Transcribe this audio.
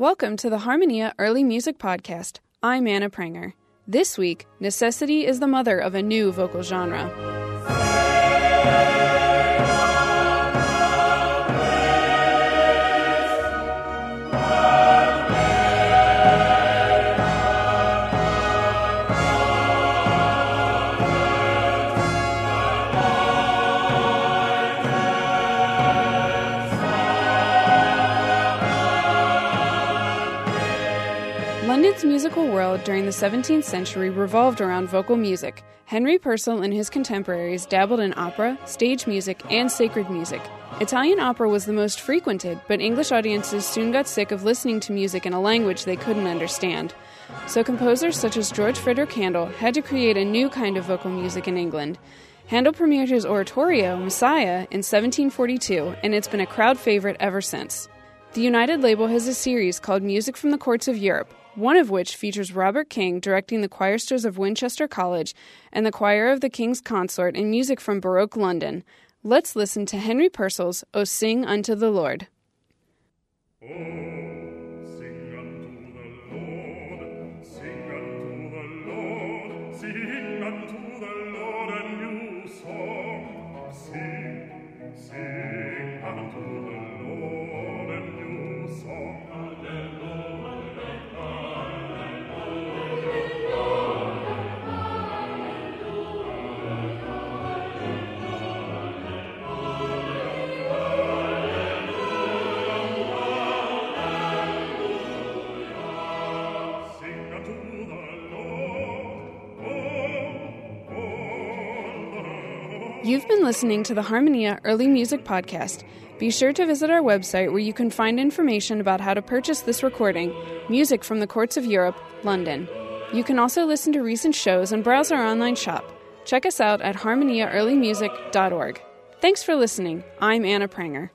Welcome to the Harmonia Early Music Podcast. I'm Anna Pranger. This week, necessity is the mother of a new vocal genre. London's musical world during the 17th century revolved around vocal music. Henry Purcell and his contemporaries dabbled in opera, stage music, and sacred music. Italian opera was the most frequented, but English audiences soon got sick of listening to music in a language they couldn't understand. So composers such as George Frideric Handel had to create a new kind of vocal music in England. Handel premiered his oratorio, Messiah, in 1742, and it's been a crowd favorite ever since. The United label has a series called Music from the Courts of Europe, one of which features Robert King directing the choirsters of Winchester College and the choir of the King's Consort in music from Baroque London. Let's listen to Henry Purcell's O Sing Unto the Lord. Oh, sing unto the You've been listening to the Harmonia Early Music Podcast. Be sure to visit our website where you can find information about how to purchase this recording, Music from the Courts of Europe, London. You can also listen to recent shows and browse our online shop. Check us out at harmoniaearlymusic.org. Thanks for listening. I'm Anna Pranger.